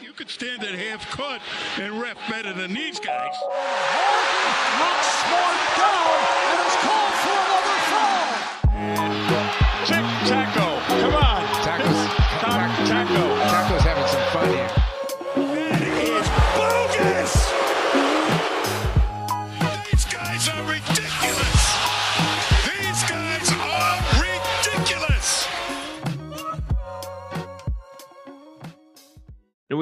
You could stand at half court and ref better than these guys. knocks Smart down and is called for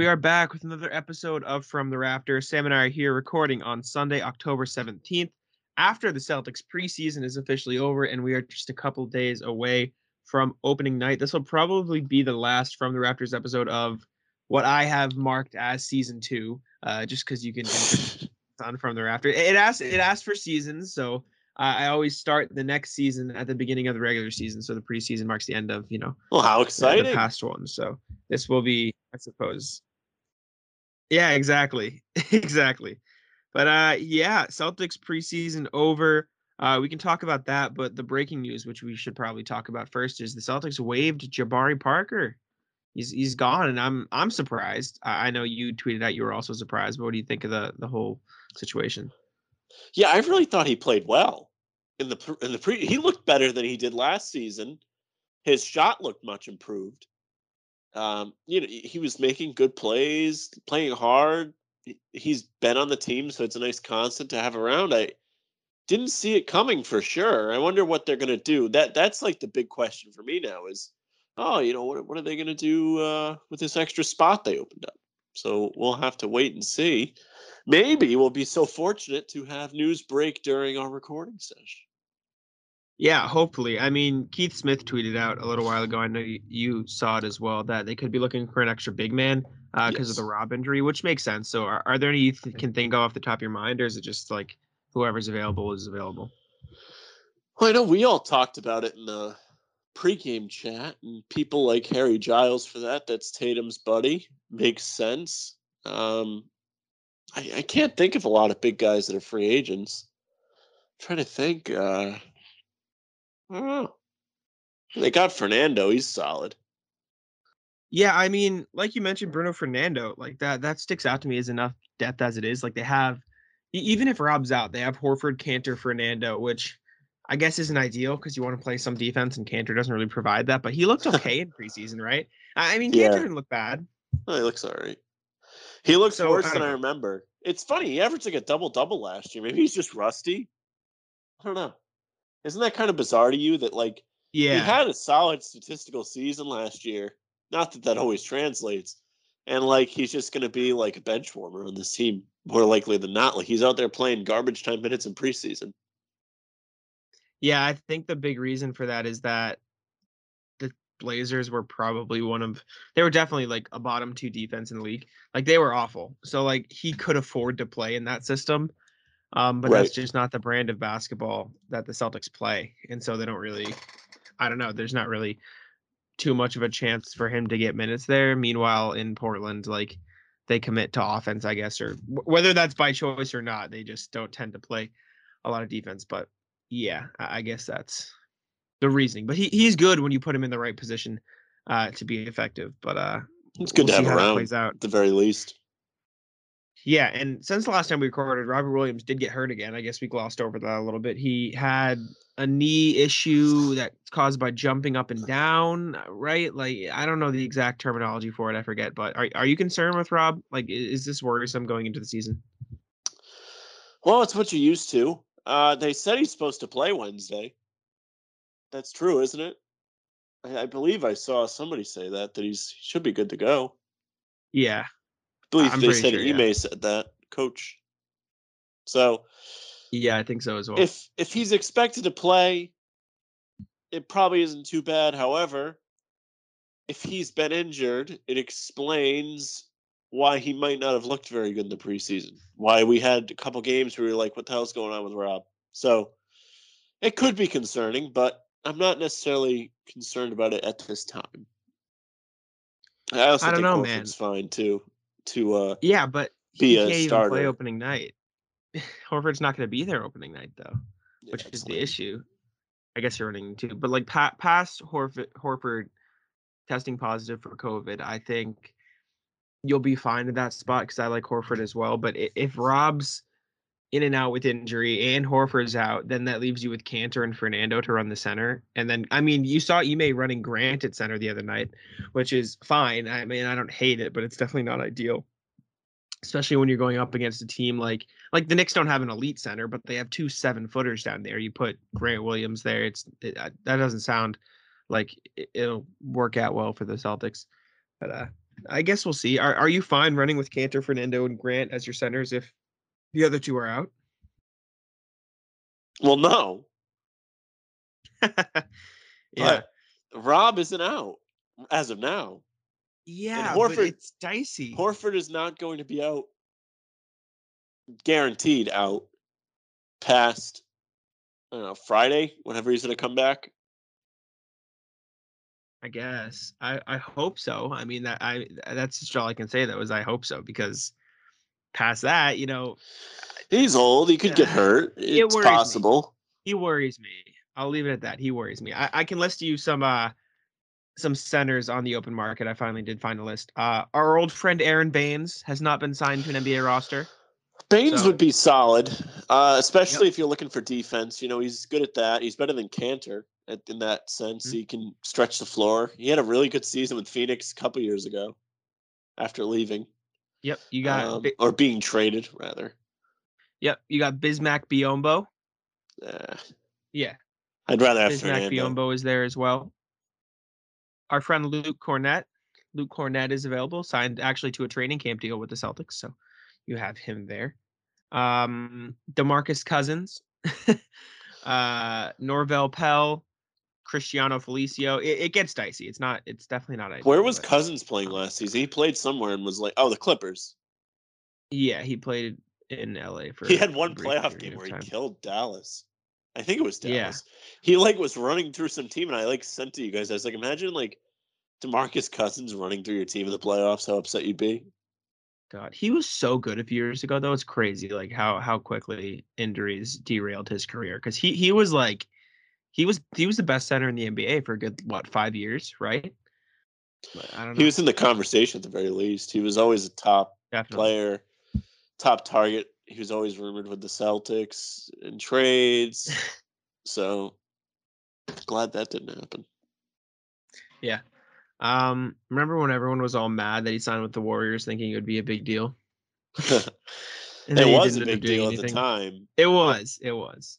we are back with another episode of From the Rafters. Sam and I are here recording on Sunday, October 17th, after the Celtics preseason is officially over, and we are just a couple days away from opening night. This will probably be the last From the Rafters episode of what I have marked as season two, uh, just because you can on From the Rafters. It asks it asks for seasons, so I I always start the next season at the beginning of the regular season, so the preseason marks the end of you know Well, how exciting! the past ones. So this will be, I suppose. Yeah, exactly, exactly. But uh, yeah, Celtics preseason over. Uh, we can talk about that, but the breaking news, which we should probably talk about first, is the Celtics waived Jabari Parker. He's he's gone, and I'm I'm surprised. I, I know you tweeted out you were also surprised, but what do you think of the the whole situation? Yeah, I really thought he played well in the in the pre. He looked better than he did last season. His shot looked much improved. Um, you know, he was making good plays, playing hard. He- He's been on the team, so it's a nice constant to have around. I didn't see it coming for sure. I wonder what they're gonna do. That that's like the big question for me now is, oh, you know, what what are they gonna do uh, with this extra spot they opened up? So we'll have to wait and see. Maybe we'll be so fortunate to have news break during our recording session. Yeah, hopefully. I mean, Keith Smith tweeted out a little while ago. I know you, saw it as well that they could be looking for an extra big man because of the Rob injury, which makes sense. So, are, are there any you th- can think of off the top of your mind, or is it just like whoever's available is available? Well, I know we all talked about it in the pregame chat, and people like Harry Giles for that. That's Tatum's buddy. Makes sense. Um, I, I can't think of a lot of big guys that are free agents. trying to think. Uh, I don't know. Mm-hmm. They got Fernando. He's solid. Yeah, I mean, like you mentioned, Bruno Fernando, like that that sticks out to me as enough depth as it is. Like they have, even if Rob's out, they have Horford, Kanter, Fernando, which I guess isn't ideal because you want to play some defense, and Kanter doesn't really provide that. But he looked okay in preseason, right? I mean, Yeah. Kanter didn't look bad. Oh, he looks all right. He looks So, worse I than don't I remember. It's funny. He averaged like a double double last year. Maybe he's just rusty. I don't know. Isn't that kind of bizarre to you that like Yeah, he had a solid statistical season last year? Not that that always translates. And like he's just going to be like a bench warmer on this team more likely than not. Like he's out there playing garbage time minutes in preseason. Yeah, I think the big reason for that is that the Blazers were probably one of they were definitely like a bottom two defense in the league. Like they were awful. So like he could afford to play in that system. Um, but that's just not the brand of basketball that the Celtics play. And so they don't really I don't know, there's not really too much of a chance for him to get minutes there. Meanwhile, in Portland, like they commit to offense, I guess, or wh- whether that's by choice or not, they just don't tend to play a lot of defense. But yeah, I I guess that's the reasoning. But he, he's good when you put him in the right position uh, to be effective. But uh, It's good we'll to have around plays out. at the very least. Yeah, and since the last time we recorded, Robert Williams did get hurt again. I guess we glossed over that a little bit. He had a knee issue that's caused by jumping up and down, uh, right? Like I don't know the exact terminology for it. I forget. But are are you concerned with Rob? Like, is this worrisome going into the season? Well, it's what you're used to. Uh, they said he's supposed to play Wednesday. That's true, isn't it? I, I believe I saw somebody say that that he's he should be good to go. Yeah, believe I'm they said sure, yeah. Ime said that, coach. So yeah, I think so as well. if if he's expected to play, it probably isn't too bad. However, if he's been injured, it explains why he might not have looked very good in the preseason. Why we had a couple games where we were like, "What the hell's going on with Rob?" So it could be concerning, but I'm not necessarily concerned about it at this time. I also I don't think know, Horford's fine too. To uh, yeah, but be he a can't even play opening night. Horford's not going to be there opening night though. yeah, which is the issue. I guess you're running into, but like pa- past Horford, Horford testing positive for COVID, I think you'll be fine in that spot because I like Horford as well. But if Rob's in and out with injury and Horford's out, then that leaves you with Kanter and Fernando to run the center. And then, I mean, you saw Ime running Grant at center the other night, which is fine. I mean, I don't hate it, but it's definitely not ideal. Especially when you're going up against a team like like the Knicks don't have an elite center, but they have two seven footers down there. You put Grant Williams there. It's it, that doesn't sound like it, it'll work out well for the Celtics. But uh, I guess we'll see. Are are you fine running with Kanter, Fernando, and Grant as your centers if the other two are out? Well, no, yeah. but Rob isn't out as of now. yeah, Horford- but it's dicey. Horford is not going to be out, guaranteed out, past I don't know Friday, whenever he's going to come back. I guess. I I hope so. I mean that I that's just all I can say though is I hope so because past that, you know, He's old. He could get hurt. It It's me. possible. he worries me. I'll leave it at that. He worries me. I, I can list you some uh some centers on the open market. I finally did find a list. Uh our old friend Aron Baynes has not been signed to an NBA roster. Baynes So- would be solid, uh, especially if you're looking for defense. You know, he's good at that. He's better than Kanter at, in that sense. Mhm. He can stretch the floor. He had a really good season with Phoenix a couple years ago after leaving, Yep, you got um, or being traded rather. yep, you got Bismack Biyombo. Uh, Yeah, I'd rather have Bismack Fernando. Biyombo is there as well. Our friend Luke Kornet. Luke Kornet is available, signed actually to a training camp deal with the Celtics, so you have him there. Um, Demarcus Cousins, uh, Norvel Pelle, Cristiano Felicio. It, it gets dicey. It's not. It's definitely not. Ideal, Where was but, Cousins playing last season? He played somewhere and was like, oh, the Clippers. Yeah, he played in LA for. He had one playoff game where he killed Dallas. I think it was Dallas. Yeah. He like was running through some team, and I like sent to you guys. I was like, imagine like Demarcus Cousins running through your team in the playoffs. How upset you'd be. God, he was so good a few years ago. Though it's crazy, like how how quickly injuries derailed his career. Because he he was like, he was he was the best center in the NBA for a good what five years, right? But I don't know. He was in the conversation at the very least. He was always a top definitely. player, top target. He was always rumored with the Celtics in trades. so glad that didn't happen. Yeah. Um, remember when everyone was all mad that he signed with the Warriors, thinking it would be a big deal? It was a didn't end up big deal at the time. It was, it was,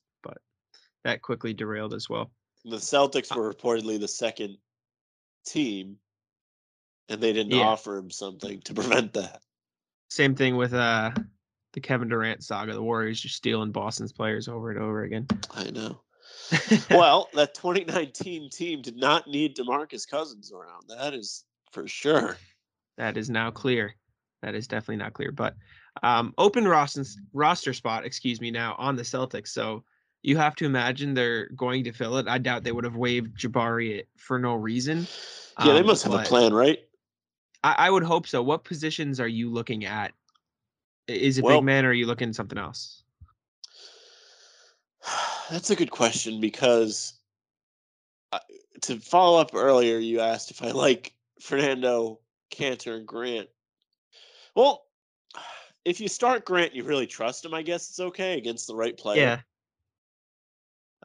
that quickly derailed as well. The Celtics were reportedly the second team, and they didn't Yeah. offer him something to prevent that. Same thing with uh the Kevin Durant saga. The Warriors just stealing Boston's players over and over again. I know. Well, that 2019 team did not need DeMarcus Cousins around. That is for sure. that is now clear. That is definitely not clear. But um, open roster roster spot, excuse me, now on the Celtics. So you have to imagine they're going to fill it. I doubt they would have waived Jabari for no reason. Yeah, they Um, must have a plan, right? I, I would hope so. What positions are you looking at? Is it Well- big man or are you looking at something else? That's a good question because I- to follow up earlier, you asked if I like Fernando, Kanter, and Grant. Well, if you start Grant, you really trust him. I guess it's okay against the right player. Yeah.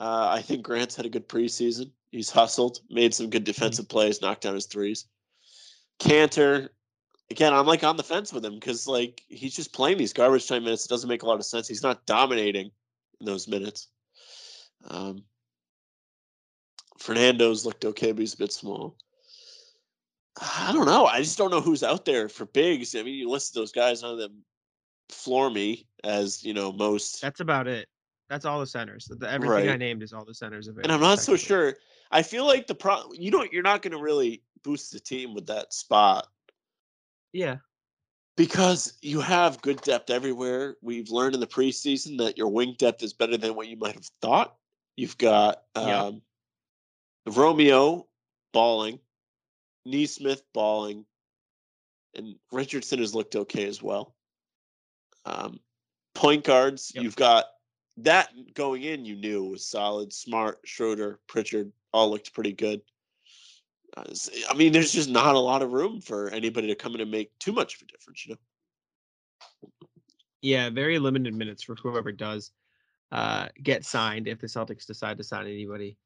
Uh, I think Grant's had a good preseason. He's hustled, made some good defensive plays, knocked down his threes. Kanter, again, I'm like on the fence with him because like he's just playing these garbage time minutes. It doesn't make a lot of sense. He's not dominating in those minutes. Um, Fernando's looked okay, but he's a bit small. I don't know. I just don't know who's out there for bigs. I mean, you list those guys, none of them floor me as you know most. That's about it. That's all the centers. Everything I named is all the centers of it. and I'm not so sure. I feel like the pro. You know, you're not going to really boost the team with that spot Yeah. because you have good depth everywhere. We've learned in the preseason that your wing depth is better than what you might have thought. You've got Yeah. um, Romeo balling, Nesmith balling, and Richardson has looked okay as well. Um, point guards, Yep. you've got that going in. You knew was solid. Smart, Schroeder, Pritchard all looked pretty good. I mean, there's just not a lot of room for anybody to come in and make too much of a difference, you know. Yeah, very limited minutes for whoever does uh, get signed if the Celtics decide to sign anybody.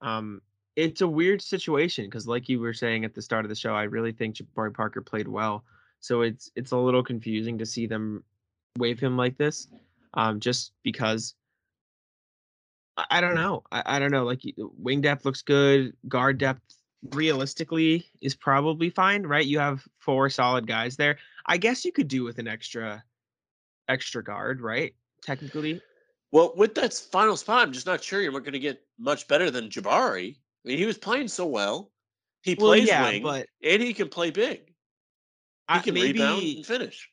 Um, it's a weird situation because, like you were saying at the start of the show, I really think Jabari Parker played well. So it's it's a little confusing to see them waive him like this, um, just because. I, don't know. I, I don't know. Like wing depth looks good. Guard depth realistically is probably fine, right? You have four solid guys there. I guess you could do with an extra extra guard, right? Technically. Well, with that final spot, I'm just not sure you're going to get much better than Jabari. I mean, he was playing so well. He Well, plays yeah, wing, but and he can play big. He I, can rebound maybe and finish.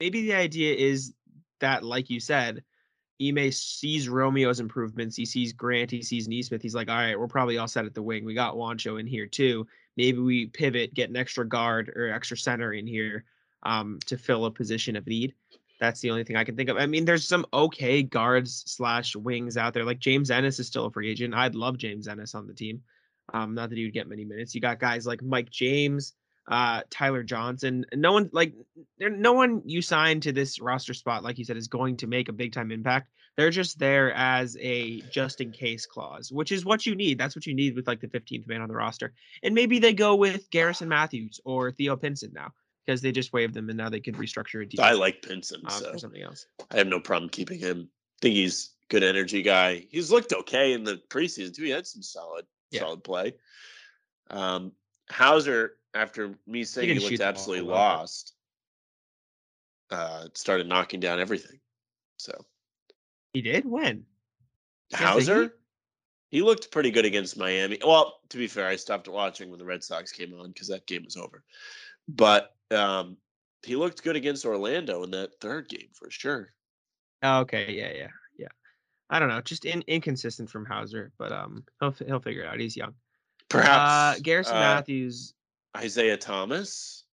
maybe the idea is that, like you said, Ime sees Romeo's improvements. He sees Grant. He sees Nesmith. He's like, all right, we're probably all set at the wing. We got Juancho in here too. Maybe we pivot, get an extra guard or extra center in here um, to fill a position of need. That's the only thing I can think of. I mean, there's some okay guards slash wings out there. Like James Ennis is still a free agent. I'd love James Ennis on the team. Um, not that he would get many minutes. You got guys like Mike James, uh, Tyler Johnson. No one like there. No one you signed to this roster spot, like you said, is going to make a big time impact. They're just there as a just in case clause, which is what you need. That's what you need with like the 15th man on the roster. And maybe they go with Garrison Matthews or Theo Pinson now because they just waived them and now they could restructure a deal I like Pinson, uh, so for something else. I have no problem keeping him. think he's good energy guy. He's looked okay in the preseason too. He had some solid, Yeah. solid play. Um, Hauser, after me saying he, shoot looked absolutely lost, uh, started knocking down everything. So He did when? Hauser, he looked pretty good against Miami. Well, to be fair, I stopped watching when the Red Sox came on because that game was over. But um, he looked good against Orlando in that third game for sure. Oh, okay, yeah, yeah, yeah. I don't know, just in, inconsistent from Hauser, but um, he'll he'll figure it out. He's young. Perhaps uh, Garrison uh, Matthews. Isaiah Thomas,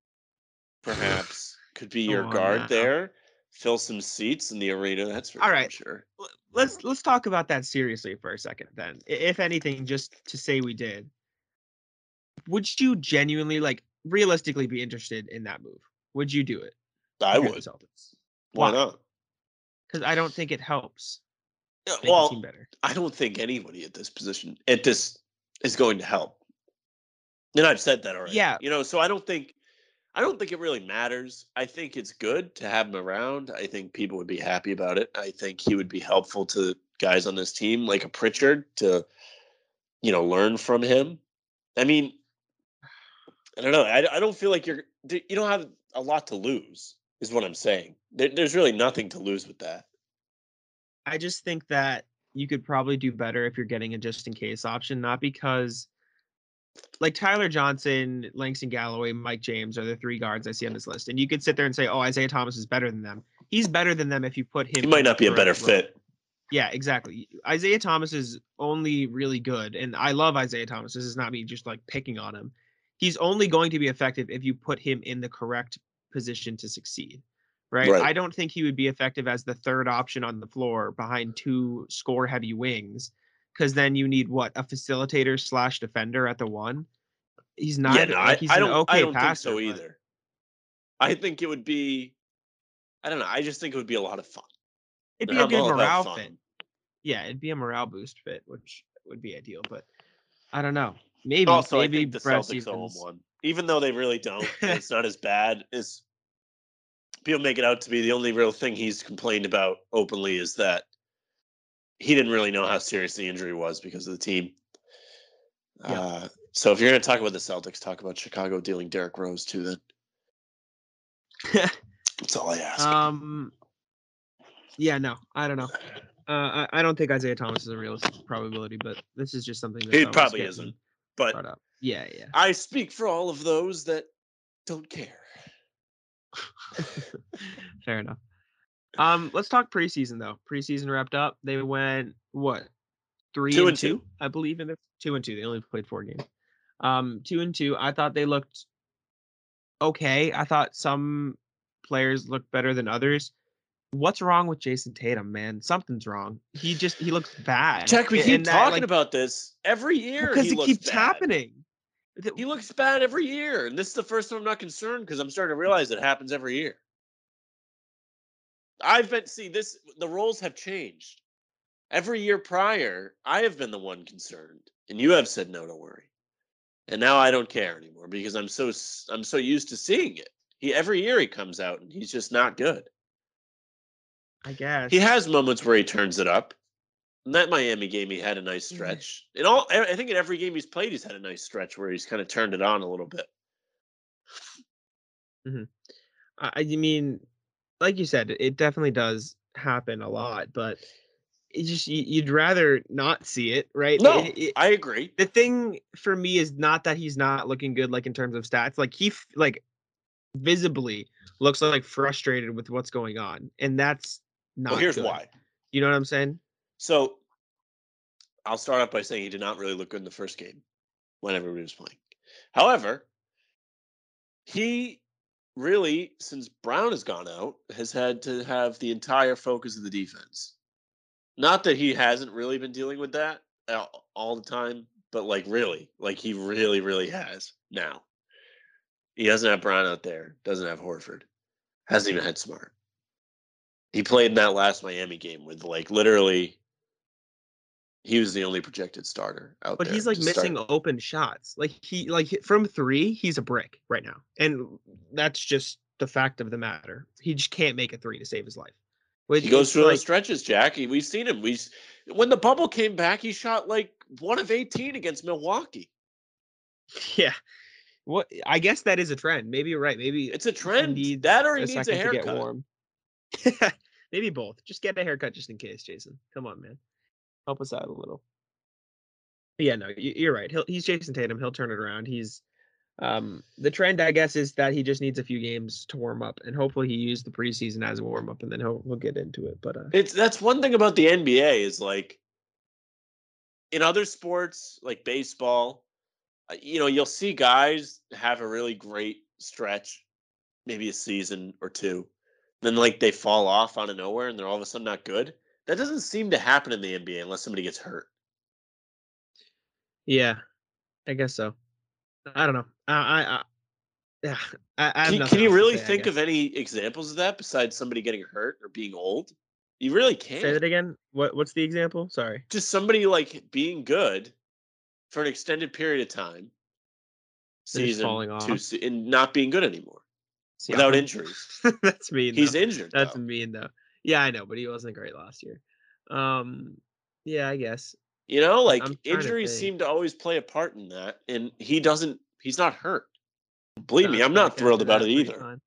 perhaps could be your Come guard now. there. Fill some seats in the arena. That's for All right. sure. Let's let's talk about that seriously for a second. Then, if anything, just to say we did. Would you genuinely, like, realistically, be interested in that move? Would you do it? I would. Why Why? not? Because I don't think it helps Yeah, make the Well, team better. I don't think anybody at this position at this is going to help. And I've said that already. Yeah. You know, so I don't think I don't think it really matters. I think it's good to have him around. I think people would be happy about it. I think he would be helpful to guys on this team like a Pritchard to you know, learn from him. I mean, I don't know. I, I don't feel like you're you don't have a lot to lose is what I'm saying. There, there's really nothing to lose with that. I just think that you could probably do better if you're getting a just in case option, not because like Tyler Johnson, Langston Galloway, Mike James are the three guards I see on this list. And you could sit there and say, oh, Isaiah Thomas is better than them. He's better than them if you put him. He might not be a better role. fit. Yeah, exactly. Isaiah Thomas is only really good. And I love Isaiah Thomas. This is not me just like picking on him. He's only going to be effective if you put him in the correct position to succeed. Right? Right. I don't think he would be effective as the third option on the floor behind two score heavy wings. Because then you need what a facilitator slash defender at the one. He's not. yeah, no, like, I, he's I an don't. okay I don't passer, think so but- either. I think it would be. I don't know. I just think it would be a lot of fun. It'd And be a I'm good morale fit. Yeah, it'd be a morale boost fit, which would be ideal. But I don't know. Maybe Also, maybe I think the Brett Celtics Stevens- one, even though they really don't. it's not as bad as people make it out to be. The only real thing he's complained about openly is that he didn't really know how serious the injury was because of the team. Yeah. Uh, so if you're going to talk about the Celtics, talk about Chicago dealing Derrick Rose too. Then that's all I ask. um. Yeah, no, I don't know. Uh, I, I don't think Isaiah Thomas is a realistic probability, but this is just something that He probably isn't, but. Yeah, yeah. I speak for all of those that don't care. Fair enough. Um, let's talk preseason though. Preseason wrapped up. They went what three Two and, and two, two. I believe, in the two and two. They only played four games. Um, two and two. I thought they looked okay. I thought some players looked better than others. What's wrong with Jayson Tatum, man? Something's wrong. He just he looks bad. Jack, we keep that, talking like, about this every year. because he it keeps bad. happening. He looks bad every year, and this is the first time I'm not concerned because I'm starting to realize it happens every year. I've been see this. The roles have changed. Every year prior, I have been the one concerned, and you have said no, don't worry. And now I don't care anymore because I'm so I'm so used to seeing it. He every year he comes out and he's just not good. I guess He has moments where he turns it up. In that Miami game, he had a nice mm-hmm. stretch. In all, I think in every game he's played, he's had a nice stretch where he's kind of turned it on a little bit. Mm-hmm. I, I mean, like you said, it definitely does happen a lot, but it just you, you'd rather not see it, right? No, It- it- I agree. the thing for me is not that he's not looking good, like in terms of stats. Like he like visibly looks like frustrated with what's going on, and that's not. Well, here's good. why. You know what I'm saying? So I'll start off by saying he did not really look good in the first game when everybody was playing. However, he really, since Brown has gone out, has had to have the entire focus of the defense. Not that he hasn't really been dealing with that all the time, but like really, like he really, really has now. He doesn't have Brown out there, doesn't have Horford, hasn't even had Smart. He played in that last Miami game with like literally he was the only projected starter out But there. But he's like to start. missing open shots. Like he like from three, he's a brick right now, and that's just the fact of the matter. He just can't make a three to save his life. Which He goes through like, those stretches, Jackie. We've seen him. We when the bubble came back, he shot like one of 18 against Milwaukee. yeah. What I guess that is a trend. Maybe you're right. Maybe It's a trend. needs That or he a needs a second to get haircut. warm. Maybe both. Just get a haircut just in case, Jayson. Come on, man. Help us out a little. Yeah, no, you- you're right. He'll, he's Jayson Tatum. He'll turn it around. He's um the trend, I guess, is that he just needs a few games to warm up, and hopefully he used the preseason as a warm up, and then he'll we'll get into it. But uh, It's that's one thing about the NBA is like in other sports like baseball, uh, you know, you'll see guys have a really great stretch, maybe a season or two, then like they fall off out of nowhere and they're all of a sudden not good. That doesn't seem to happen in the NBA unless somebody gets hurt. yeah, I guess so. I don't know. I I, I yeah, I, I have Can, can you really say, think of any examples of that besides somebody getting hurt or being old? You really can't. Say that again. What what's the example? Sorry. Just somebody like being good for an extended period of time, season falling two, off. se- and not being good anymore without injuries. That's mean. He's though. injured. That's though. mean though. Yeah, I know, but he wasn't great last year. Um, yeah, I guess. You know, like I'm to injuries seem to always play a part in that, and he doesn't. He's not hurt. Believe me, I'm not thrilled about it either. fine.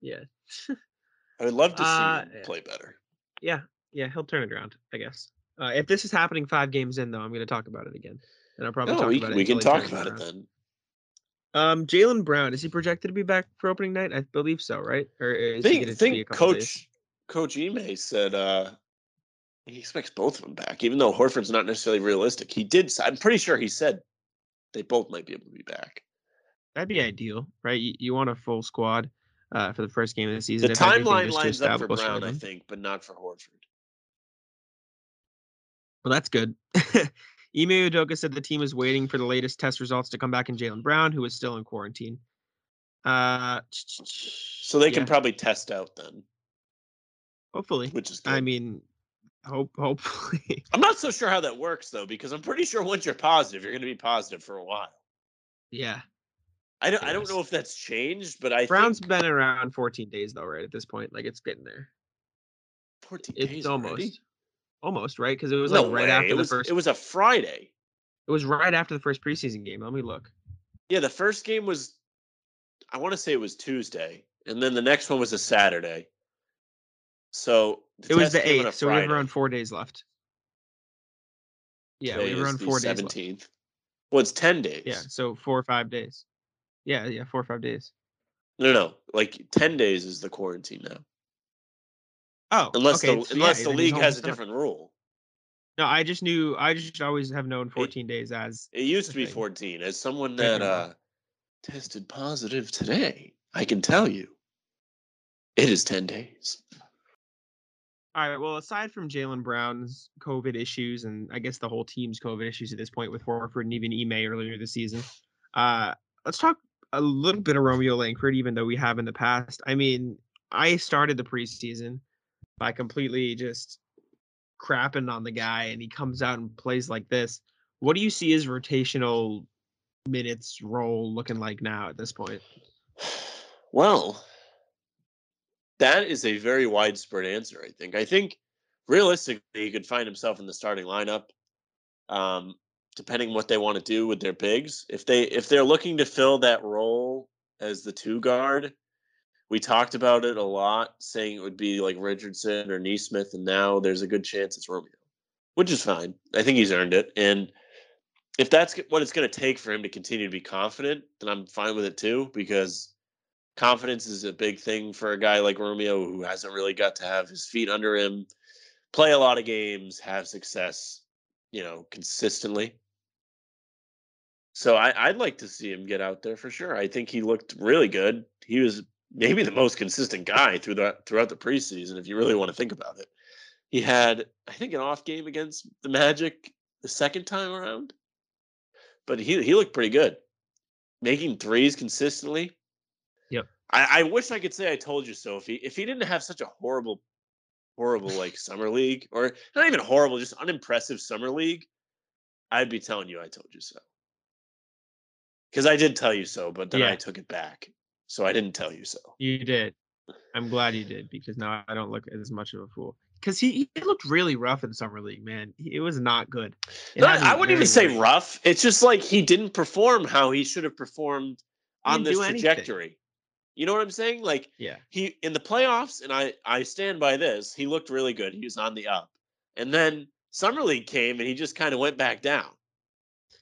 Yeah, I would love to see Uh, him play better. yeah, yeah. He'll turn it around, I guess. Uh, if this is happening five games in, though, I'm going to talk about it again, and I'll probably No, talk we, about it. we can talk about it then. Um, Jaylen Brown is he projected to be back for opening night? I believe so, right? Or is he think a think couple days? Coach Ime said uh he expects both of them back even though horford's not necessarily realistic he did I'm pretty sure he said they both might be able to be back That'd be ideal, right? You, you want a full squad uh, for the first game of the the season. everything timeline lines up for brown i think but not for horford Well, that's good. Ime Udoka said the team is waiting for the latest test results to come back in Jaylen Brown, who is still in quarantine. Uh, so they can probably test out then hopefully. which is good I mean, hope hopefully. i'm not so sure how that works though because i'm pretty sure once you're positive you're going to be positive for a while yeah, i don't, I don't know if that's changed but i Brown's think been around 14 days though, right? At this point, like it's getting there. 14 It's days almost, already? almost right because it was no like right way. after it the was, first. it was a friday it was right after the first preseason game. Let me look. Yeah, the first game was, I want to say it was Tuesday, and then the next one was a Saturday. So It was the came on a eighth, so we have around four days left. Yeah, we Today have is around the four days seventeenth. Well, it's ten days. Yeah, so four or five days. Yeah, yeah, four or five days. No, no, like ten days is the quarantine now, Oh, unless okay, the so unless yeah, the league has a done. different rule. No, I just knew. I just always have known 14 days as. It used to be thing. fourteen. As someone that uh, tested positive today, I can tell you, it is ten days. All right. Well, aside from Jaylen Brown's COVID issues and I guess the whole team's COVID issues at this point with Horford and even Ime earlier this season, Uh, let's talk a little bit of Romeo Langford, even though we have in the past. I mean, I started the preseason by completely just crapping on the guy, and he comes out and plays like this. What do you see his rotational minutes role looking like now at this point? Well, that is a very widespread answer. I think. I think realistically, he could find himself in the starting lineup, um, depending what they want to do with their bigs. If they if they're looking to fill that role as the two guard, we talked about it a lot, saying it would be like Richardson or Nesmith, and now there's a good chance it's Romeo, which is fine. I think he's earned it, and if that's what it's going to take for him to continue to be confident, then I'm fine with it too because confidence is a big thing for a guy like Romeo who hasn't really got to have his feet under him, play a lot of games, have success, you know, consistently. So I, would like to see him get out there for sure. I think he looked really good. He was maybe the most consistent guy through the throughout the preseason, if you really want to think about it. He had, I think, an off game against the Magic the second time around but he he looked pretty good, making threes consistently. Yep. I, I wish I could say I told you so. If he if he didn't have such a horrible, horrible like summer league, or not even horrible, just unimpressive summer league, I'd be telling you I told you so. Because I did tell you so, but then Yeah. I took it back. So I didn't tell you so. You did. I'm glad you did because now I don't look as much of a fool. Because he, he looked really rough in summer league, man. He, it was not good. It No, I wouldn't even say rough. It's just like he didn't perform how he should have performed on this trajectory. anything. You know what I'm saying? Like Yeah. he in the playoffs, and I I stand by this. He looked really good. He was on the up, and then summer league came, and he just kind of went back down.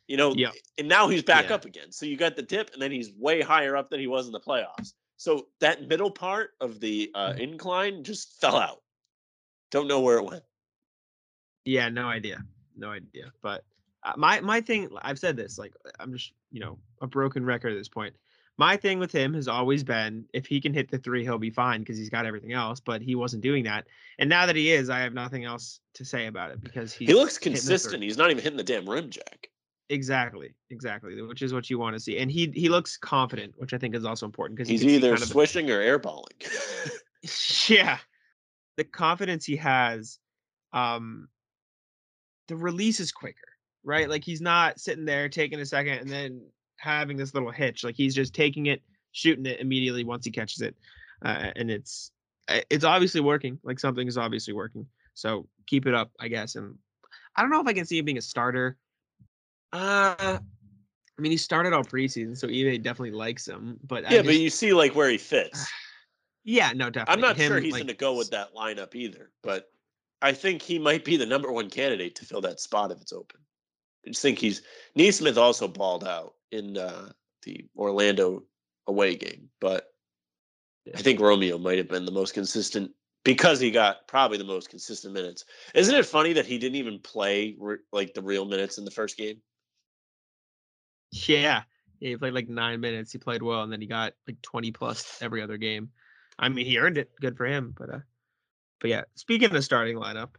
You know, Yeah. and now he's back Yeah. up again. So you got the dip, and then he's way higher up than he was in the playoffs. So that middle part of the uh, Mm-hmm. incline just fell out. Don't know where it went. Yeah, no idea, no idea. But uh, my my thing, I've said this, like I'm just you know a broken record at this point. My thing with him has always been if he can hit the three, he'll be fine because he's got everything else. But he wasn't doing that, and now that he is, I have nothing else to say about it because he's he looks the consistent. He's not even hitting the damn rim, Jack. Exactly, exactly, which is what you want to see, and he he looks confident, which I think is also important because He's either swishing or airballing. yeah the confidence he has um the release is quicker right like he's not sitting there taking a second and then having this little hitch like he's just taking it shooting it immediately once he catches it uh, and it's uh, it's obviously working like something is obviously working so keep it up i guess and i don't know if i can see him being a starter uh i mean he started all preseason so Ime definitely likes him but yeah, but you see like where he fits. yeah no definitely I'm not Him, sure he's like, going to go with that lineup either, but I think he might be the number one candidate to fill that spot if it's open. I just think he's Nesmith also balled out in uh, the Orlando away game, but I think Romeo might have been the most consistent because he got probably the most consistent minutes. Isn't it funny that he didn't even play re- like the real minutes in the first game? Yeah. Yeah, he played like nine minutes. He played well, and then he got like twenty plus every other game. I mean, he earned it. Good for him. But uh, but yeah. Speaking of the starting lineup,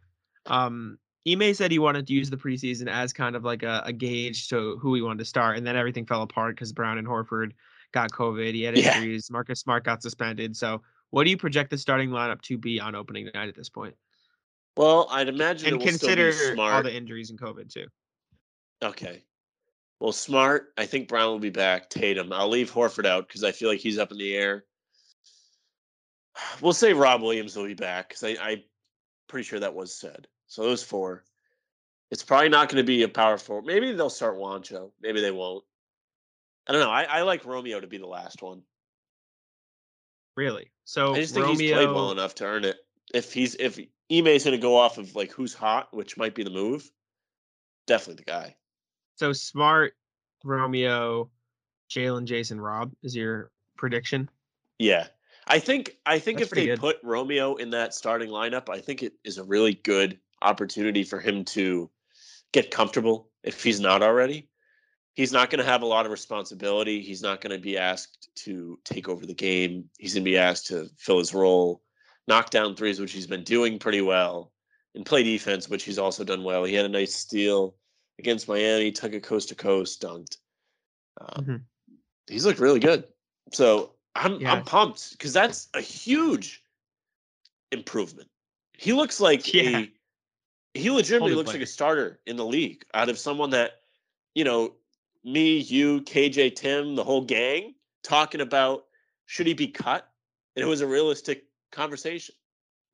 um, Ime said he wanted to use the preseason as kind of like a, a gauge to who he wanted to start, and then everything fell apart because Brown and Horford got COVID. He had Yeah. injuries. Marcus Smart got suspended. So, what do you project the starting lineup to be on opening night at this point? Well, I'd imagine And it will consider still be smart. all the injuries and COVID too. Okay. Well, smart. I think Brown will be back. Tatum. I'll leave Horford out because I feel like he's up in the air. We'll say Rob Williams will be back because I, I'm pretty sure that was said. So those four. It's probably not going to be a power forward. Maybe they'll start Juancho. Maybe they won't. I don't know. I, I like Romeo to be the last one. Really? So I just think Romeo, he's played well enough to earn it. If he's if Ime's going to go off of like who's hot, which might be the move, definitely the guy. So Smart, Romeo, Jaylen, Jayson, Rob is your prediction. Yeah. I think I think That's if they good. put Romeo in that starting lineup, I think it is a really good opportunity for him to get comfortable if he's not already. He's not going to have a lot of responsibility. He's not going to be asked to take over the game. He's going to be asked to fill his role, knock down threes, which he's been doing pretty well, and play defense, which he's also done well. He had a nice steal against Miami, took it coast to coast, dunked. Um, Mhm. He's looked really good. So I'm Yeah. I'm pumped because that's a huge improvement. He looks like Yeah. a he legitimately looks player. like a starter in the league out of someone that, you know, me, you, KJ, Tim, the whole gang talking about should he be cut? And it was a realistic conversation.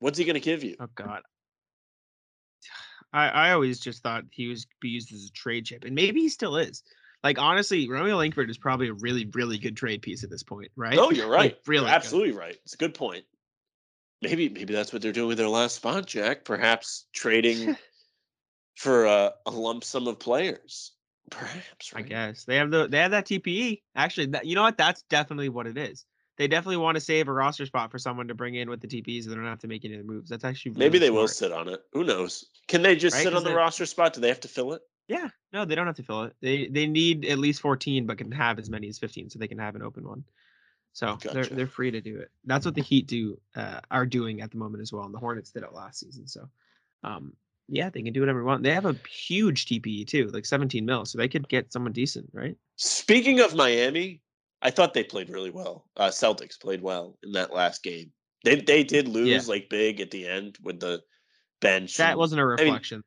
What's he going to give you? Oh God. I, I always just thought he was be used as a trade chip, and maybe he still is. Like honestly, Romeo Langford is probably a really, really good trade piece at this point, right? No, you're right. Like, really You're good. absolutely right. It's a good point. Maybe maybe that's what they're doing with their last spot, Jack. Perhaps trading for a, a lump sum of players. Perhaps, I guess they have the they have that TPE. Actually, that, you know what? That's definitely what it is. They definitely want to save a roster spot for someone to bring in with the TPs, so they don't have to make any moves. That's actually Maybe really they will sit on it. Who knows? Can they just Right, sit on the roster spot? Do they have to fill it? Yeah, no, they don't have to fill it. They they need at least 14, but can have as many as 15, so they can have an open one. So they're they're free to do it. That's what the Heat do uh, are doing at the moment as well, and the Hornets did it last season. So, um, yeah, they can do whatever they want. They have a huge TPE too, like 17 mil, so they could get someone decent, right? Speaking of Miami, I thought they played really well. Uh, Celtics played well in that last game. They they did lose like big at the end with the bench. That and- wasn't a mean, reflection.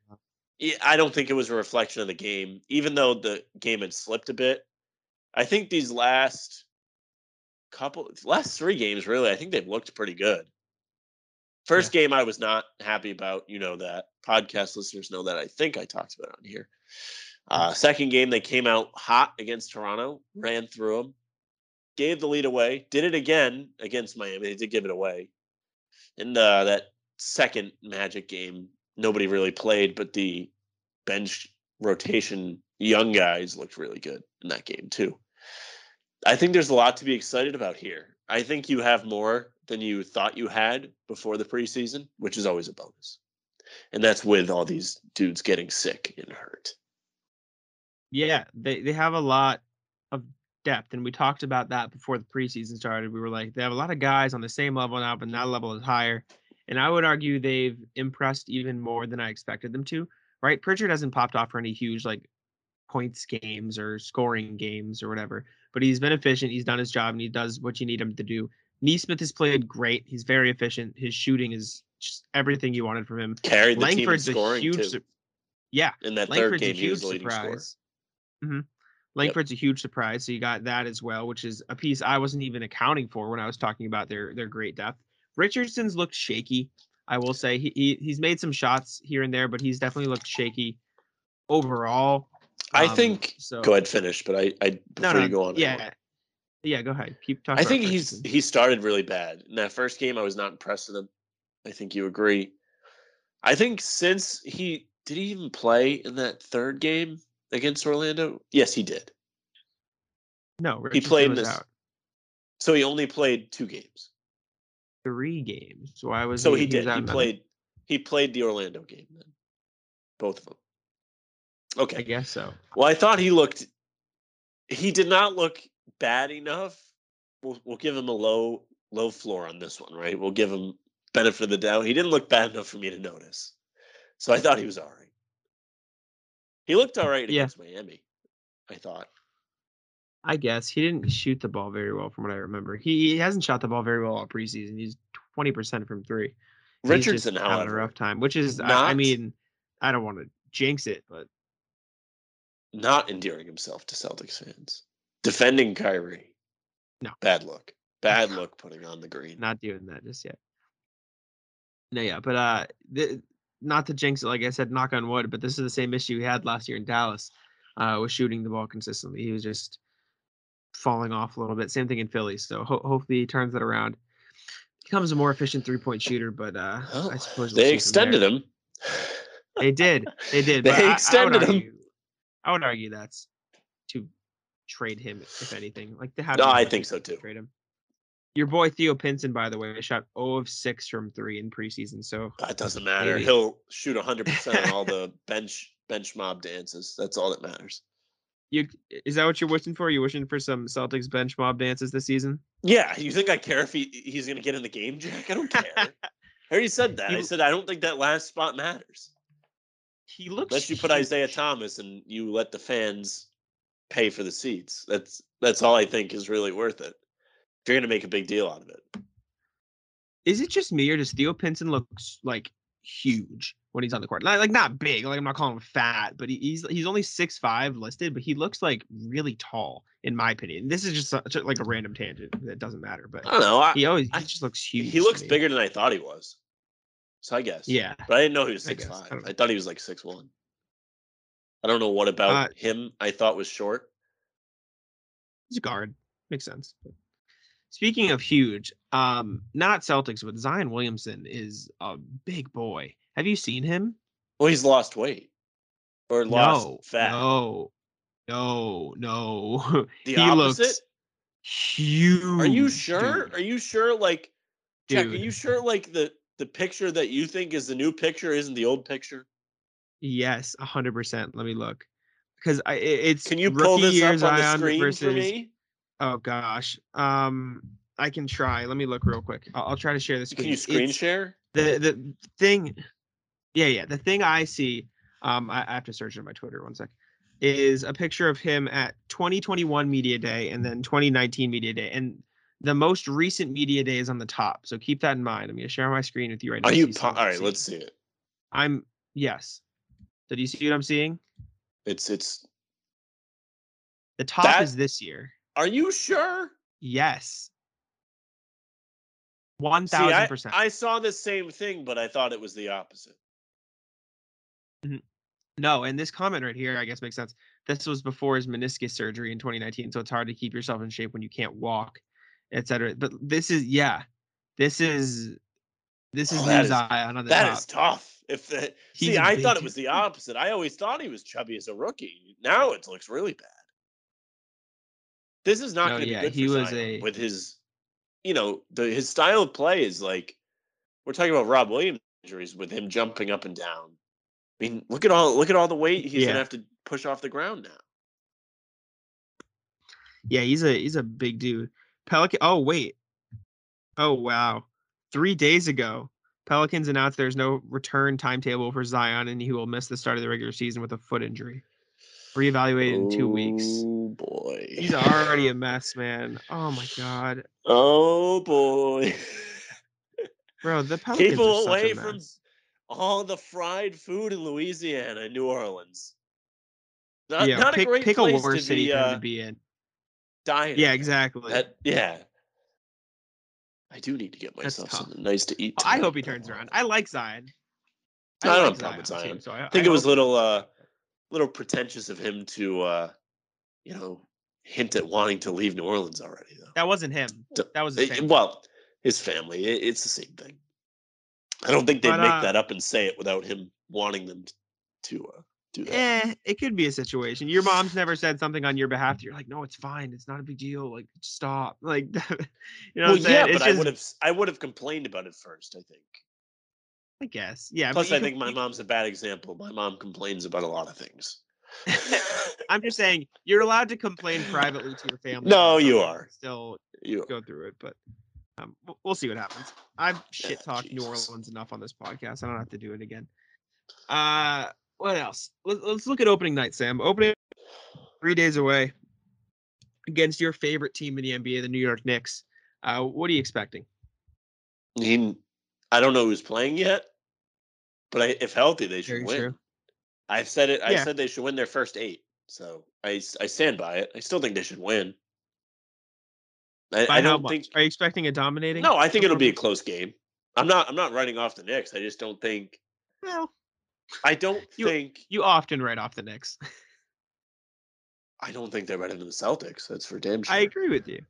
Yeah, I don't think it was a reflection of the game, even though the game had slipped a bit. I think these last couple, last three games, really, I think they've looked pretty good. First game, I was not happy about. You know that podcast listeners know that. I think I talked about it on here. Uh, second game, they came out hot against Toronto, ran through them, gave the lead away, did it again against Miami. They did give it away. And uh, that second Magic game, nobody really played, but the bench rotation young guys looked really good in that game too. I think there's a lot to be excited about here. I think you have more than you thought you had before the preseason, which is always a bonus. And that's with all these dudes getting sick and hurt. Yeah, they they have a lot of depth, and we talked about that before the preseason started. We were like, they have a lot of guys on the same level now, but that level is higher. And I would argue they've impressed even more than I expected them to. Right? Pritchard hasn't popped off for any huge like points games or scoring games or whatever, but he's been efficient. He's done his job, and he does what you need him to do. Nesmith has played great. He's very efficient. His shooting is just everything you wanted from him. Carried the Langford's team a huge. Yeah, in that third Langford's game, a he was huge the leading scorer. surprise. hmm Langford's a huge surprise, so you got that as well, which is a piece I wasn't even accounting for when I was talking about their their great depth. Richardson's looked shaky. I will say he, he he's made some shots here and there, but he's definitely looked shaky overall. I Um, think. so. Go ahead, finish. But I, I before No, no, you go on, yeah, yeah. Go ahead. Keep talking. I think he's Richardson. he started really bad in that first game. I was not impressed with him. I think you agree. I think since he did he even play in that third game against Orlando? Yes, he did. no. He played this out So he only played two games. three games. So I was So he was did. out He played. He played the Orlando game then. Both of them. I guess so. Well, I thought he looked. He did not look bad enough. We'll we'll give him a low low floor on this one, right? We'll give him benefit of the doubt. He didn't look bad enough for me to notice, so I thought he was all right. He looked all right Yeah. against Miami. I thought. I guess he didn't shoot the ball very well, from what I remember. He, he hasn't shot the ball very well all preseason. He's twenty percent from three. So he's just Richardson, having a rough time, which is, I, I mean, I don't want to jinx it, but not endearing himself to Celtics fans, defending Kyrie. No. bad look. Bad look putting on the green. not doing that just yet. No, yeah, but uh, the, not to jinx it, like I said, knock on wood, but this is the same issue he had last year in Dallas, uh, with shooting the ball consistently. He was just falling off a little bit. Same thing in Philly. So ho- hopefully he turns that around, becomes a more efficient three point shooter. But uh, Well, I suppose we'll they extended him. They did. They did. They but I- I would extended him. I would argue that's to trade him, if anything. Like to have. No, I think so too. Trade him. Your boy Theo Pinson, by the way, shot 0 of 6 from three in preseason. So That doesn't matter. Maybe. He'll shoot 100% on all the bench bench mob dances. That's all that matters. you is that what you're wishing for? You wishing for some Celtics bench mob dances this season? Yeah, you think I care if he, he's going to get in the game, Jack? I don't care. I already said that. I said I don't think that last spot matters. He looks. Unless you put huge. Isaiah Thomas and you let the fans pay for the seats. That's that's all I think is really worth it. If you're gonna make a big deal out of it. Is it just me or does Theo Pinson looks like huge when he's on the court? Like, like not big, like I'm not calling him fat, but he, he's he's only six five listed, but he looks like really tall in my opinion. This is just a, like a random tangent that doesn't matter, but I don't know. I, he always he I- just looks huge. he looks bigger than I thought he was. So I guess. Yeah, But I didn't know he was six. I five. don't I, thought he was like six one. I don't know what about Uh, him I thought was short. he's a guard. Makes sense. Speaking of huge, um, not Celtics, but Zion Williamson is a big boy. Have you seen him? Well, he's lost weight. Or lost no, fat. no, no, no. the he opposite? looks huge. Are you sure? dude. Are you sure like Jack, are you sure like the the picture that you think is the new picture isn't the old picture? Yes, a hundred percent. Let me look because it's Can you pull this up on the screen versus, for me? Oh gosh, um, I can try. Let me look real quick. I'll, I'll try to share this. Can you screen share? the the thing yeah yeah the thing i see um i, I have to search it on my twitter one sec is a picture of him at 2021 media day and then 2019 media day and the most recent media day is on the top so keep that in mind i'm going to share my screen with you right now Are you po- all right, seeing. let's see it. i'm yes did you see what i'm seeing It's it's the top That- is this year are you sure? yes See, I, 1000% I saw the same thing, but I thought it was the opposite. Mm-hmm. No, and this comment right here, I guess, makes sense. This was before his meniscus surgery in 2019, so it's hard to keep yourself in shape when you can't walk, et cetera. But this is, yeah, this is, this is Oh, that is- Zion on the That top. is tough. If the, He's see, I thought it was the opposite. I always thought he was chubby as a rookie. Now it looks really bad. This is not No, going to yeah, be good he for was Zion a- with his, you know, the his style of play is like we're talking about Rob Williams injuries with him jumping up and down. I mean, look at all look at all the weight he's Yeah. gonna have to push off the ground now. Yeah, he's a he's a big dude. Pelican. Oh wait. Oh wow. Three days ago, Pelicans announced there's no return timetable for Zion, and he will miss the start of the regular season with a foot injury. Reevaluated in two weeks. Oh boy. He's already a mess, man. Oh my god. Oh boy. Bro, the Pelicans People are such away a from all the fried food in Louisiana and New Orleans. Not, yeah, not pick, a great pick a worse to city be for uh, to be in. Dying. Yeah, exactly. That, yeah. I do need to get myself something nice to eat. I hope he turns around. I like Zion. I don't like have a problem with Zion. so I, I think I it was a little uh little pretentious of him to uh you know hint at wanting to leave New Orleans already though. That wasn't him. That was his well, his family. It, it's the same thing. I don't think they'd But, make uh, that up and say it without him wanting them to uh, do that. Eh, it could be a situation. Your mom's never said something on your behalf. that You're like, no, it's fine. It's not a big deal. Like, stop. Like, you know well, yeah, but I would have I would have complained about it first. I think. I guess. Yeah. Plus, I think my mom's a bad example. My mom complains about a lot of things. I'm just saying you're allowed to complain privately to your family. No, you are. Still you, go through it, but um, we'll- we'll see what happens. I've shit talked New Orleans enough on this podcast. I don't have to do it again. Uh, what else? Let's, let's look at opening night, Sam. Opening three days away against your favorite team in the NBA, the New York Knicks. Uh, what are you expecting? he, I don't know who's playing yet, but I, if healthy, they should Very win. true. I've said it. I Yeah. said they should win their first eight. So I, I stand by it. I still think they should win. I, I don't think. Are you expecting a dominating? No, I think it'll be a close game. I'm not. I'm not writing off the Knicks. I just don't think. Well, I don't You- think. you often write off the Knicks. I don't think they're better than the Celtics. That's for damn sure. I agree with you.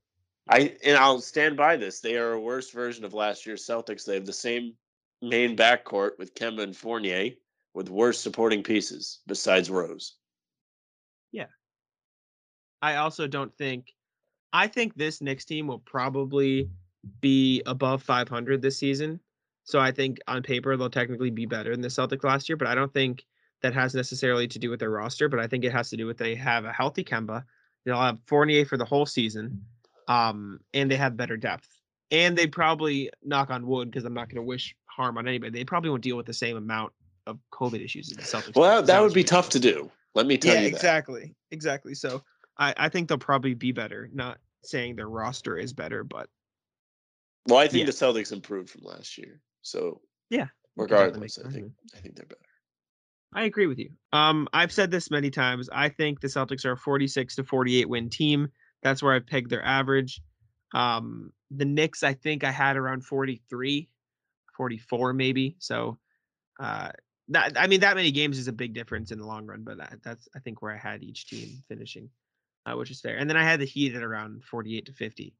I and I'll stand by this. They are a worse version of last year's Celtics. They have the same main backcourt with Kemba and Fournier, with worse supporting pieces besides Rose. Yeah. I also don't think I think this Knicks team will probably be above 500 this season. So I think on paper they'll technically be better than the Celtics last year, but I don't think that has necessarily to do with their roster, but I think it has to do with they have a healthy Kemba. They'll have Fournier for the whole season. Um, and they have better depth. And they probably knock on wood because I'm not going to wish harm on anybody. They probably won't deal with the same amount of COVID issues as the Celtics. Well, do. that would be tough to do. Let me tell yeah, you that. exactly, exactly. So I, I think they'll probably be better. Not saying their roster is better, but Well, I think Yeah. the Celtics improved from last year. So Yeah, we can definitely regardless, I think I think they're better. I agree with you. Um, I've said this many times. I think the Celtics are a 46 to 48 win team. That's where I pegged their average. Um, the Knicks, I think I had around 43, 44 maybe. So, uh, that I mean that many games is a big difference in the long run, but that, that's I think where I had each team finishing, uh, which is fair. And then I had the Heat at around 48 to 50.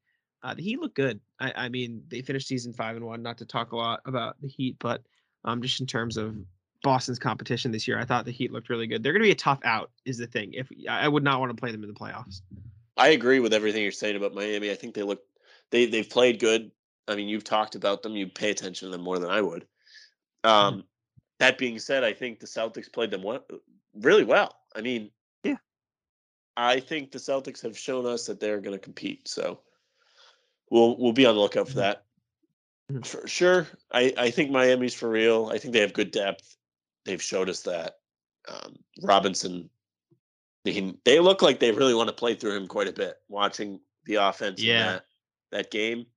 Uh, the Heat look good. I, I mean, they finished season five and one. Not to talk a lot about the Heat, but um, just in terms of Boston's competition this year, I thought the Heat looked really good. They're going to be a tough out, is the thing. If I I would not want to play them in the playoffs. I agree with everything you're saying about Miami. I think they look they they've played good. I mean, you've talked about them. You pay attention to them more than I would. Um, that being said, I think the Celtics played them well, really well. I mean, Yeah. I think the Celtics have shown us that they're going to compete. So we'll we'll be on the lookout for that. Mhm. For sure, I I think Miami's for real. I think they have good depth. They've showed us that. Um, Robinson, he, they look like they really want to play through him quite a bit. Watching the offense, in Yeah. that that game,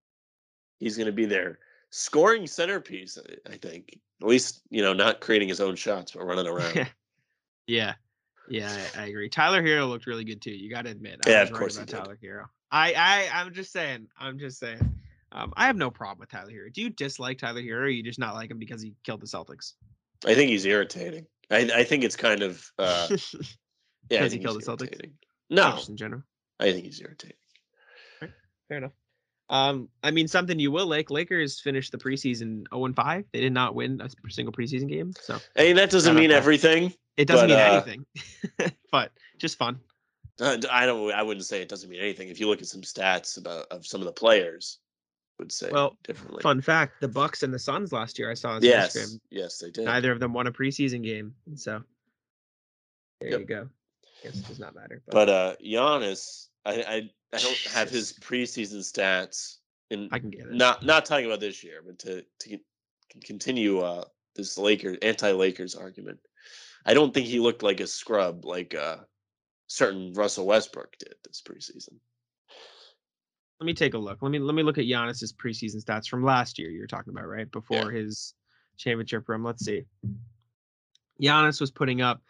he's going to be their scoring centerpiece. I- think at least you know not creating his own shots but running around. yeah, yeah, I, I agree. Tyler Herro looked really good too. You got to admit. I Yeah, of course he did. Tyler Herro. I, I, I'm just saying. I'm just saying. Um, I have no problem with Tyler Herro. Do you dislike Tyler Herro? Or you just not like him because he killed the Celtics? I think he's irritating. I I think it's kind of uh, yeah. Because he killed the Celtics? irritating. No, Just in general. I think he's irritating. Fair enough. Um, I mean, something you will like. Lakers finished the preseason 0 and 5. They did not win a single preseason game, so I mean that doesn't mean to- everything. it doesn't But, mean uh, anything. but just fun. Uh, I don't. I wouldn't say it doesn't mean anything. If you look at some stats about of some of the players, I would say Well, differently. Fun fact: the Bucks and the Suns last year, I saw on Yes, Instagram. yes, they did. Neither of them won a preseason game, so there Yep. you go. Guess it does not matter. But uh Giannis, I I, I don't have his preseason stats. In I can get it. not not talking about this year, but to to continue uh this Lakers anti-Lakers argument. I don't think he looked like a scrub like uh certain Russell Westbrook did this preseason. Let me take a look. Let me let me look at Giannis's preseason stats from last year. You're talking about right before his championship run. Let's see. Giannis was putting up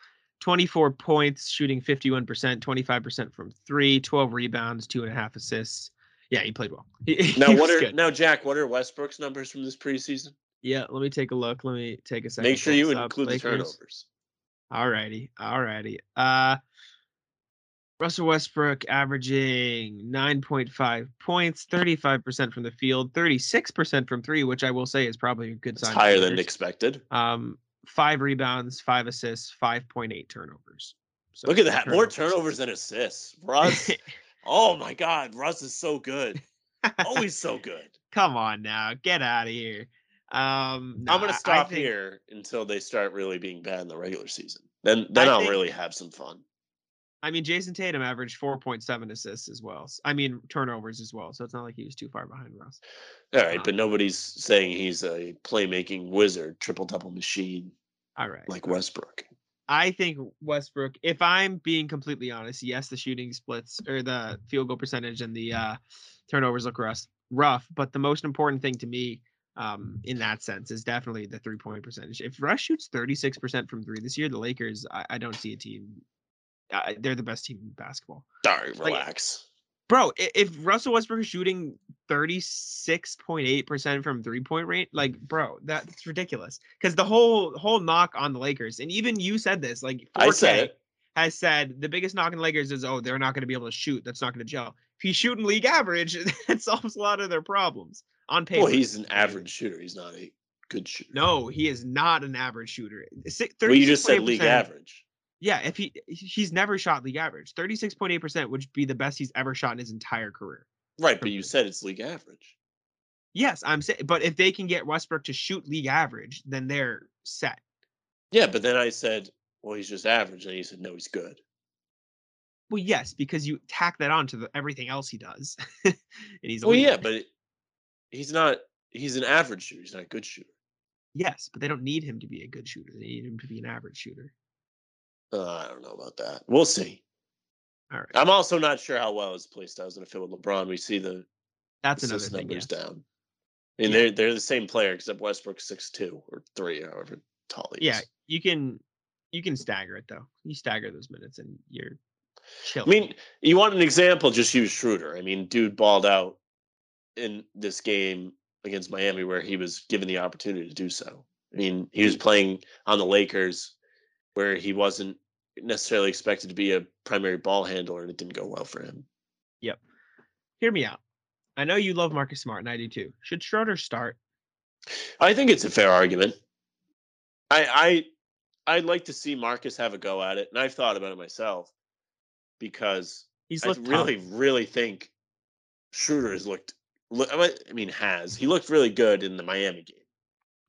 24 points, shooting 51%, 25% from three, 12 rebounds, two and a half assists. Yeah, he played well. He, he Now what are good. now Jack, what are Westbrook's numbers from this preseason? Yeah, let me take a look. Let me take a second. Make sure you include the turnovers. Alrighty, alrighty. Uh Russell Westbrook averaging 9.5 points, 35% from the field, 36% from three, which I will say is probably a good sign. higher than expected. Um, five rebounds, five assists, 5.8 turnovers. So Look at that. More turnovers. turnovers than assists. Russ. oh my God. Russ is so good. Always so good. Come on now, get out of here. Um, I'm gonna stop think- here until they start really being bad in the regular season. Then then I I'll think- really have some fun. I mean, Jayson Tatum averaged 4.7 assists as well. I mean, turnovers as well. So it's not like he was too far behind Russ. All right, Um, but nobody's saying he's a playmaking wizard, triple double machine All right. like Westbrook. I think Westbrook, if I'm being completely honest, yes, the shooting splits or the field goal percentage and the uh, turnovers look rough, rough. But the most important thing to me um, in that sense is definitely the three point percentage. If Russ shoots 36% from three this year, the Lakers, I, I don't see a team. Uh, they're the best team in basketball. Sorry, Like- relax. Bro, if Russell Westbrook is shooting 36.8% from three point rate, like, bro, that's ridiculous. Because the whole whole knock on the Lakers, and even you said this, like, 4K, I said it. has said the biggest knock on the Lakers is oh they're not going to be able to shoot. That's not going to gel. If he's shooting league average, that solves a lot of their problems on paper. Well, he's an average shooter. He's not a good shooter. No, he is not an average shooter. Well, you just said league average. Yeah, if eh, he he's never shot league average. Thirty six point eight percent would be the best he's ever shot in his entire career. Right, but you said it's league average. Yes, I'm saying, but if they can get Westbrook to shoot league average, then they're set. Yeah, but then I said, well, he's just average, and he said, no, he's good. Well, yes, because you tack that on to the, everything else he does, and he's Well, yeah, but it- he's not. He's an average shooter. He's not a good shooter. yes, but they don't need him to be a good shooter. They need him to be an average shooter. Uh, I don't know about that. We'll see. All right. I'm also not sure how well his play style is going to fit with LeBron. We see the That's another thing. numbers yes. down. And Yeah. they're they're the same player except Westbrook's six two or three, however tall he is. Yeah, you can you can stagger it though. You stagger those minutes and you're chill. I mean, you want an example? Just use Schroeder. I mean, dude balled out in this game against Miami where he was given the opportunity to do so. I mean, he was playing on the Lakers where he wasn't necessarily expected to be a primary ball handler, and it didn't go well for him. Yep. Hear me out. I know you love Marcus Smart, and I do too. Should Schroeder start? I think it's a fair argument. I I I'd like to see Marcus have a go at it, and I've thought about it myself because He's I really, tough. really think Schroeder has looked. look- I mean- has he looked really good in the Miami game?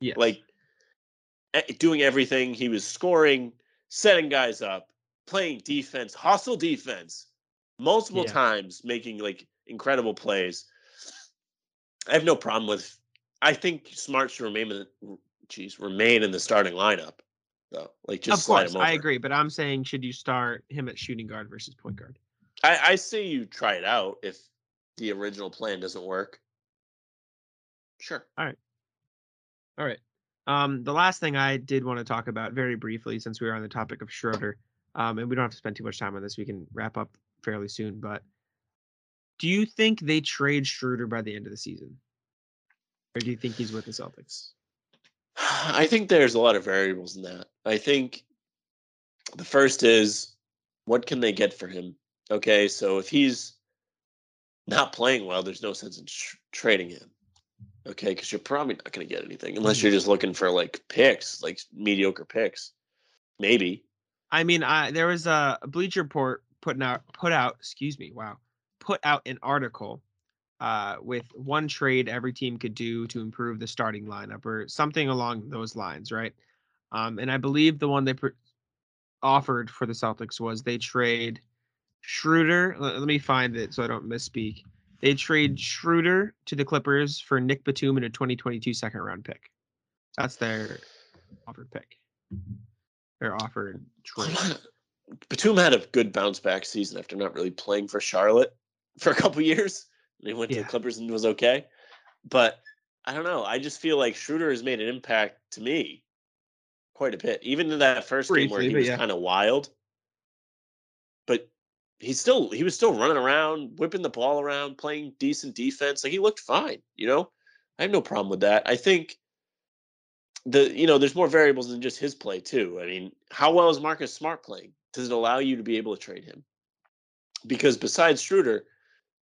Yeah, Like doing everything. He was scoring, setting guys up, playing defense, hostile defense, multiple Yeah. times, making like incredible plays. I have no problem with. I think Smart should remain in. The, geez, remain in the starting lineup, though. Like just of course. I agree, but I'm saying should you start him at shooting guard versus point guard? I, I say you try it out if the original plan doesn't work. Sure. All right. Um, the last thing I did want to talk about very briefly, since we are on the topic of Schroeder, um, and we don't have to spend too much time on this, we can wrap up fairly soon. But do you think they trade Schroeder by the end of the season, or do you think he's with the Celtics? I think there's a lot of variables in that. I think the first is what can they get for him? Okay, so if he's not playing well, there's no sense in tr- trading him. Okay, because you're probably not going to get anything unless you're just looking for like picks, like mediocre picks. Maybe. I mean, I there was a Bleacher Report putting out put out, excuse me, wow, put out an article uh, with one trade every team could do to improve the starting lineup or something along those lines, right? Um, and I believe the one they pr- offered for the Celtics was they trade Schroeder. Let, let me find it so I don't misspeak. They trade Schroeder to the Clippers for Nick Batum and a 2022 second round pick. That's their offered pick. Their offered trade. Batum had a good bounce back season after not really playing for Charlotte for a couple years. And he went to the Clippers and was okay. But I don't know. I just feel like Schroeder has made an impact to me quite a bit. Even in that first game where he was yeah. kind of wild. But he's still he was still running around, whipping the ball around, playing decent defense. Like he looked fine, you know? I have no problem with that. I think the you know, there's more variables than just his play too. I mean, how well is Marcus Smart playing? Does it allow you to be able to trade him? Because besides Schroeder,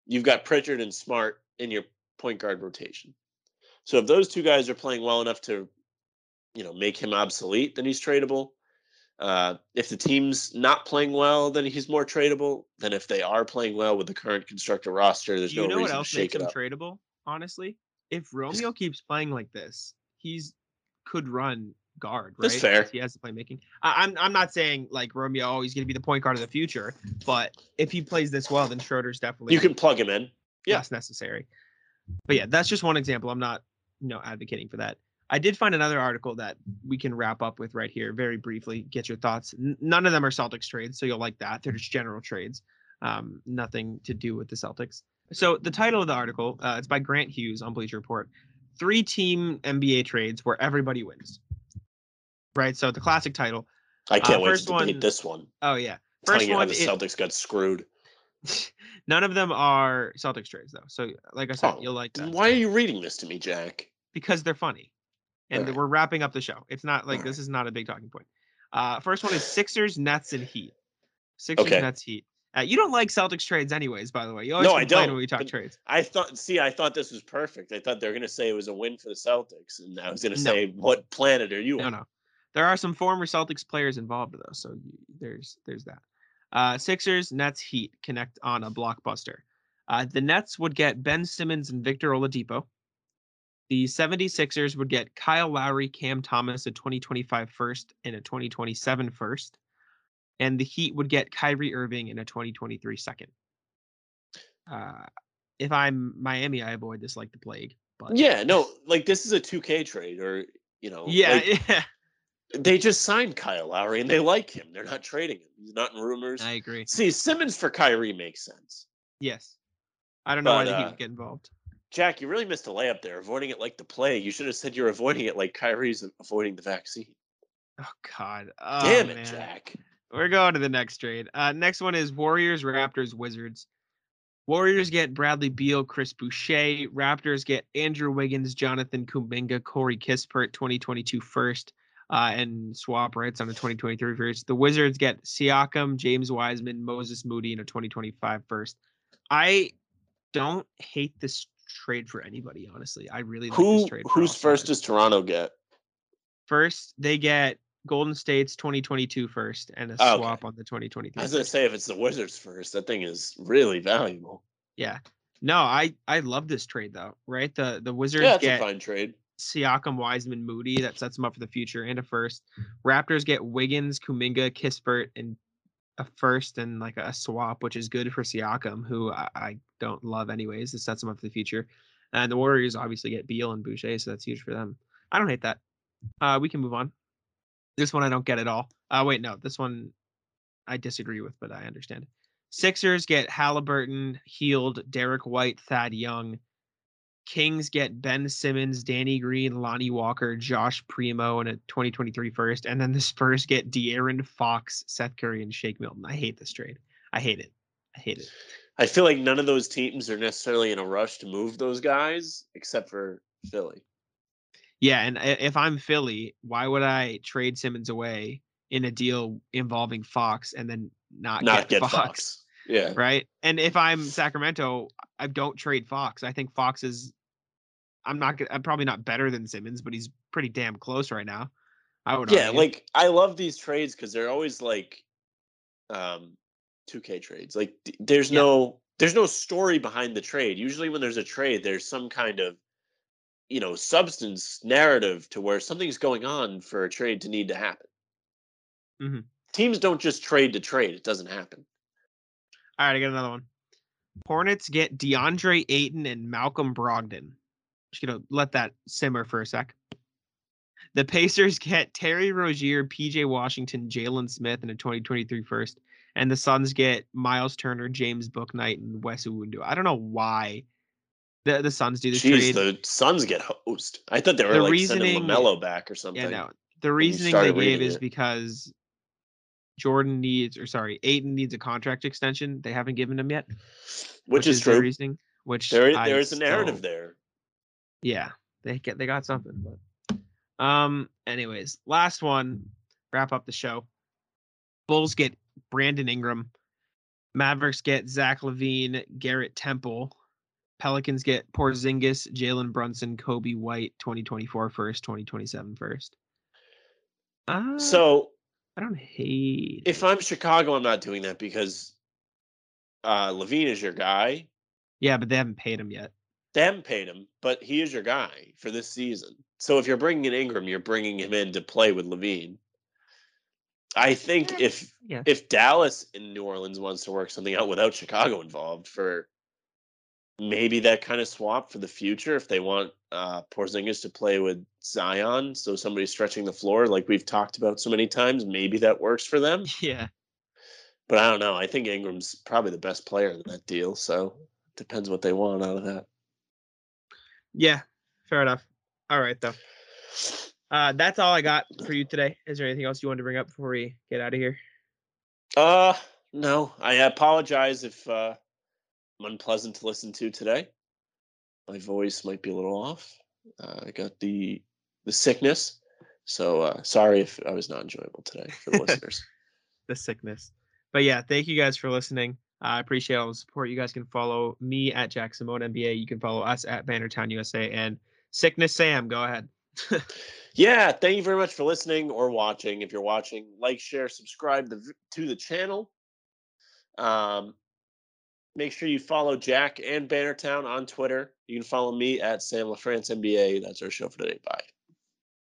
you've got Pritchard and Smart in your point guard rotation. So if those two guys are playing well enough to, you know, make him obsolete, then he's tradable. Uh, if the team's not playing well, then he's more tradable than if they are playing well with the current constructor roster. There's you no know what reason to else shake makes him tradable? Honestly, if Romeo keeps playing like this, he's could run guard. Right? That's fair. He has the playmaking. I, I'm I'm not saying like Romeo, he's going to be the point guard of the future, but if he plays this well, then Schroeder's definitely You can plug him in. yeah. necessary. But yeah, that's just one example. I'm not you know advocating for that. I did find another article that we can wrap up with right here, very briefly. Get your thoughts. N- none of them are Celtics trades, so you'll like that. They're just general trades, um, nothing to do with the Celtics. So the title of the article, uh, it's by Grant Hughes on Bleacher Report. Three team NBA trades where everybody wins. Right. So the classic title. I can't wait first to debate one- this one. Oh yeah. Telling First you how one. the it- Celtics got screwed. none of them are Celtics trades though. So like I said, Oh, you'll like that. Why are you reading this to me, Jack? because they're funny. And Alright. we're wrapping up the show. It's not like this is not a big talking point. Uh, first one is Sixers, Nets, and Heat. Sixers, Okay. Nets, Heat. Uh, you don't like Celtics trades, anyways. By the way, you always No, I complain don't, when we talk trades. I thought, see, I thought this was perfect. I thought they were going to say it was a win for the Celtics, and I was going to No. say, what planet are you No, on? no. There are some former Celtics players involved though, so you, there's there's that. Uh, Sixers, Nets, Heat connect on a blockbuster. Uh, the Nets would get Ben Simmons and Victor Oladipo. The 76ers would get Kyle Lowry, Cam Thomas, a 2025 first and a 2027 first. And the Heat would get Kyrie Irving in a 2023 second. Uh, if I'm Miami, I avoid this like the plague. But Yeah, no, like this is a 2K trade, or, you know, yeah, like, yeah. they just signed Kyle Lowry and they like him. They're not trading him. He's not in rumors. I agree. See, Simmons for Kyrie makes sense. Yes. I don't know why But, they uh, would get involved. Jack, you really missed a layup there, avoiding it like the play. You should have said you're avoiding it like Kyrie's avoiding the vaccine. Oh God. Oh, Damn it, man. Jack. We're going to the next trade. Uh, next one is Warriors, Raptors, Wizards. Warriors get Bradley Beal, Chris Boucher. Raptors get Andrew Wiggins, Jonathan Kuminga, Corey Kispert, 2022 first, uh, and swap rights on a 2023 first. The Wizards get Siakam, James Wiseman, Moses Moody, and a 2025 first. I don't hate this trade for anybody, honestly. I really like Who this trade. for who's first does Toronto get? First, they get Golden State's 2022 first and a Oh, okay. swap on the 2023. I was gonna say if it's the Wizards first, that thing is really valuable. Yeah. No, I I love this trade though, right? The the Wizards yeah, get a fine trade. Siakam, Wiseman, Moody. That sets them up for the future and a first. Raptors get Wiggins, Kuminga, Kispert, and a first and like a swap, which is good for Siakam, who I, I don't love anyways. It sets them up for the future. And the Warriors obviously get Beal and Boucher, so that's huge for them. I don't hate that. Uh, we can move on. This one I don't get at all. Uh, wait, no, this one I disagree with, but I understand. Sixers get Halliburton, Hield, Derrick White, Thad Young. Kings get Ben Simmons, Danny Green, Lonnie Walker, Josh Primo, and a 2023 first. And then the Spurs get De'Aaron Fox, Seth Curry, and Shake Milton. I hate this trade. I hate it. I hate it. I feel like none of those teams are necessarily in a rush to move those guys, except for Philly. Yeah, and eh, if I'm Philly, why would I trade Simmons away in a deal involving Fox and then not, Not get, get Fox, Fox. Yeah. Right? And if I'm Sacramento, I don't trade Fox. I think Fox is I'm not I'm probably not better than Simmons, but he's pretty damn close right now. I would Yeah, argue. like I love these trades because they're always like um 2K trades. Like there's Yeah. no there's no story behind the trade. Usually when there's a trade, there's some kind of you know, substance narrative to where something's going on for a trade to need to happen. Mm-hmm. Teams don't just trade to trade. It doesn't happen. All right, I got another one. Hornets get DeAndre Ayton and Malcolm Brogdon. Just gonna let that simmer for a sec. The Pacers get Terry Rozier, PJ Washington, Jalen Smith, and a 2023 first. And the Suns get Miles Turner, James Bouknight, and Wes Iwundu. I don't know why the the Suns do this Jeez, trade. the Suns get host. I thought they were The like reasoning- sending LaMelo back or something. Yeah, no. The reasoning they gave is it. because Jordan needs, or sorry, Ayton needs a contract extension. They haven't given him yet, which, is their true. reasoning. Which There, there is a narrative still- there. Yeah, they get they got something. But um, anyways, last one. Wrap up the show. Bulls get Brandon Ingram. Mavericks get Zach LaVine, Garrett Temple. Pelicans get Porzingis, Jalen Brunson, Coby White, 2024 first, 2027 first. Uh, So I don't hate. if. I'm Chicago, I'm not doing that because uh, LaVine is your guy. yeah, but they haven't paid him yet. They haven't paid him, but he is your guy for this season. So if you're bringing in Ingram, you're bringing him in to play with LaVine. I think Eh, if yeah. if Dallas in New Orleans wants to work something out without Chicago involved for maybe that kind of swap for the future, if they want uh, Porzingis to play with Zion, so somebody's stretching the floor like we've talked about so many times, maybe that works for them. Yeah. But I don't know. I think Ingram's probably the best player in that deal. So it depends what they want out of that. Yeah. Fair enough. All right, though. Uh, that's all I got for you today. Is there anything else you wanted to bring up before we get out of here? Uh, no. I apologize if uh, I'm unpleasant to listen to today. My voice might be a little off. Uh, I got the the sickness, so uh, sorry if I was not enjoyable today for the listeners. The sickness. But yeah, thank you guys for listening. I appreciate all the support. You guys can follow me at Jack Simone NBA. You can follow us at Bannertown USA and Sickness Sam. Go ahead. Yeah, thank you very much for listening or watching. If you're watching, like, share, subscribe the, to the channel. Um, make sure you follow Jack and Bannertown on Twitter. You can follow me at Sam LaFrance NBA. That's our show for today. Bye.